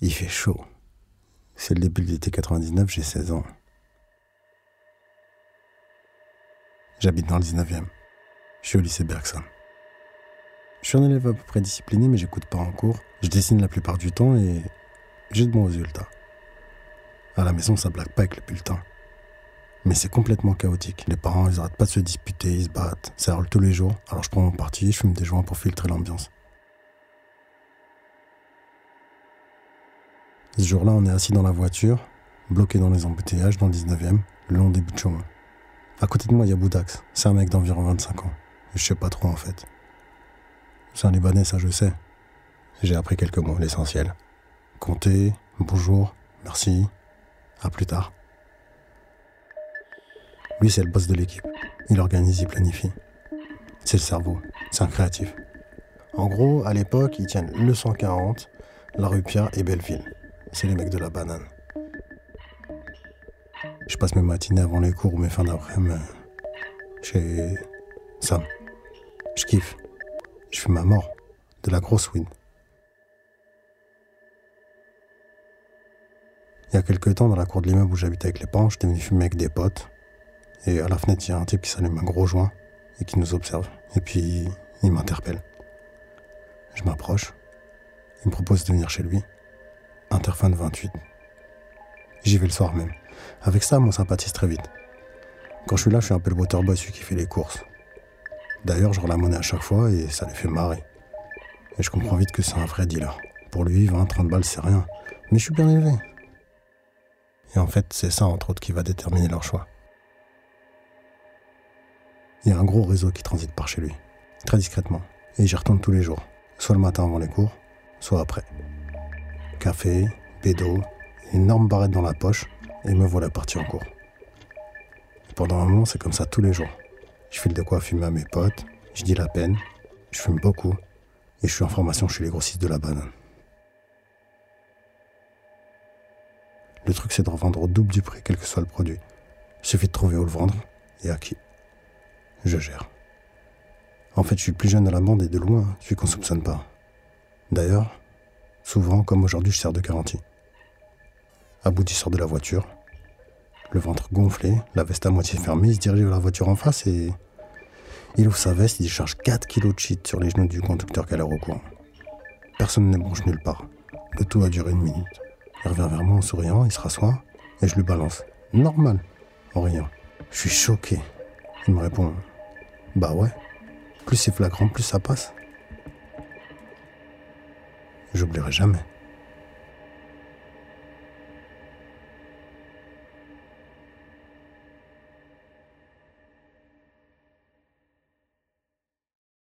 Il fait chaud. C'est le début de l'été 99, j'ai 16 ans. J'habite dans le 19e. Je suis au lycée Bergson. Je suis un élève à peu près discipliné, mais j'écoute pas en cours. Je dessine la plupart du temps et j'ai de bons résultats. À la maison, ça blague pas avec le bulletin. Mais c'est complètement chaotique. Les parents, ils arrêtent pas de se disputer, ils se battent. Ça roule tous les jours. Alors je prends mon parti, je fume des joints pour filtrer l'ambiance. Ce jour-là, on est assis dans la voiture, bloqué dans les embouteillages dans le 19e, le long des bouts de chemin. À côté de moi, il y a Boudax. C'est un mec d'environ 25 ans. Je sais pas trop en fait. C'est un Libanais, ça je sais. J'ai appris quelques mots, l'essentiel. Compter, bonjour, merci, à plus tard. Lui, c'est le boss de l'équipe. Il organise, il planifie. C'est le cerveau, c'est un créatif. En gros, à l'époque, ils tiennent le 140, la rue et Belleville. C'est les mecs de la banane. Je passe mes matinées avant les cours ou mes fins d'après-midi chez Sam. Je kiffe. Je fume ma mort. De la grosse weed. Il y a quelques temps, dans la cour de l'immeuble où j'habite avec les parents, j'étais venu fumer avec des potes. Et à la fenêtre, il y a un type qui s'allume un gros joint et qui nous observe. Et puis, il m'interpelle. Je m'approche. Il me propose de venir chez lui. Interphone 28. J'y vais le soir même. Avec ça, on sympathise très vite. Quand je suis là, je suis un peu le waterboy, celui qui fait les courses. D'ailleurs, je rends la monnaie à chaque fois et ça les fait marrer. Et je comprends vite que c'est un vrai dealer. Pour lui, 20, 30 balles, c'est rien. Mais je suis bien élevé. Et en fait, c'est ça, entre autres, qui va déterminer leur choix. Il y a un gros réseau qui transite par chez lui, très discrètement. Et j'y retourne tous les jours, soit le matin avant les cours, soit après. Café, bédo, énorme barrette dans la poche, et me voilà parti en cours. pendant un moment, c'est comme ça tous les jours. Je file de quoi fumer à mes potes, je dis la peine, je fume beaucoup, et je suis en formation chez les grossistes de la banane. Le truc, c'est de revendre au double du prix, quel que soit le produit. Il suffit de trouver où le vendre et à qui. Je gère. En fait, je suis plus jeune à la bande et de loin, celui qu'on soupçonne pas. D'ailleurs, souvent, comme aujourd'hui, je sers de garantie. Abouti sort de la voiture, le ventre gonflé, la veste à moitié fermée, il se dirige vers la voiture en face et il ouvre sa veste, il charge 4 kilos de shit sur les genoux du conducteur qui a l'air au courant. Personne ne bronche nulle part. Le tout a duré une minute. Il revient vers moi en souriant, il se rassoit et je lui balance. Normal, en riant. Je suis choqué. Il me répond Bah ouais. Plus c'est flagrant, plus ça passe. J'oublierai jamais.